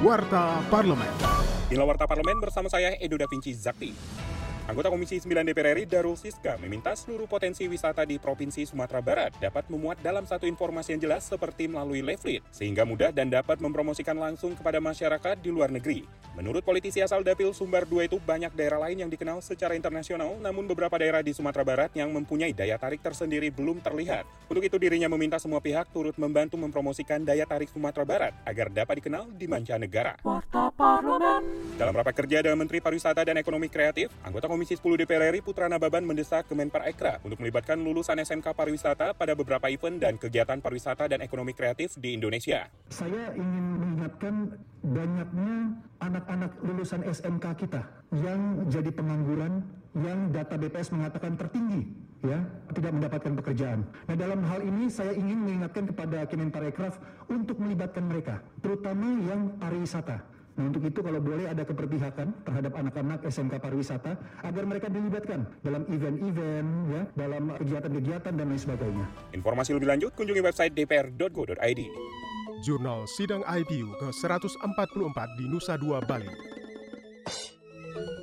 Warta Parlemen. Inilah Warta Parlemen bersama saya Edo Da Vinci Zakti. Anggota Komisi 9 DPR RI Darul Siska meminta seluruh potensi wisata di Provinsi Sumatera Barat dapat memuat dalam satu informasi yang jelas seperti melalui leaflet, sehingga mudah dan dapat mempromosikan langsung kepada masyarakat di luar negeri. Menurut politisi asal Dapil Sumbar II itu banyak daerah lain yang dikenal secara internasional, namun beberapa daerah di Sumatera Barat yang mempunyai daya tarik tersendiri belum terlihat. Untuk itu dirinya meminta semua pihak turut membantu mempromosikan daya tarik Sumatera Barat agar dapat dikenal di mancanegara. Dalam rapat kerja dengan Menteri Pariwisata dan Ekonomi Kreatif, anggota Komisi 10 DPR RI Putra Nababan mendesak Kemenparekraf untuk melibatkan lulusan SMK Pariwisata pada beberapa event dan kegiatan pariwisata dan ekonomi kreatif di Indonesia. Saya ingin mengingatkan banyaknya anak-anak lulusan SMK kita yang jadi pengangguran yang data BPS mengatakan tertinggi ya tidak mendapatkan pekerjaan. Nah dalam hal ini saya ingin mengingatkan kepada Kemenparekraf untuk melibatkan mereka terutama yang pariwisata. Nah untuk itu kalau boleh ada keberpihakan terhadap anak-anak SMK pariwisata agar mereka dilibatkan dalam event-event ya, dalam kegiatan-kegiatan dan lain sebagainya. Informasi lebih lanjut kunjungi website dpr.go.id. Jurnal Sidang IPU ke-144 di Nusa Dua, Bali.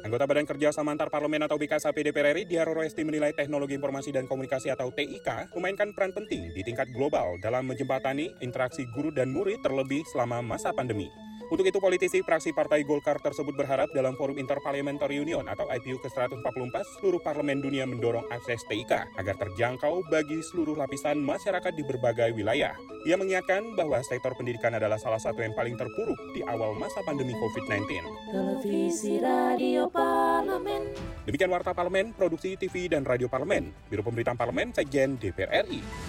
Anggota Badan Kerja Sama Antar Parlemen atau BKSAP DPR RI, Diaroro Esti menilai teknologi informasi dan komunikasi atau TIK memainkan peran penting di tingkat global dalam menjembatani interaksi guru dan murid terlebih selama masa pandemi. Untuk itu, politisi fraksi Partai Golkar tersebut berharap dalam Forum Interparliamentary Union atau IPU ke-144, seluruh parlemen dunia mendorong akses TIK agar terjangkau bagi seluruh lapisan masyarakat di berbagai wilayah. Ia mengingatkan bahwa sektor pendidikan adalah salah satu yang paling terpuruk di awal masa pandemi COVID-19. Televisi Radio Parlemen. Demikian Warta Parlemen, Produksi TV dan Radio Parlemen, Biro Pemberitaan Parlemen, Sekjen DPR RI.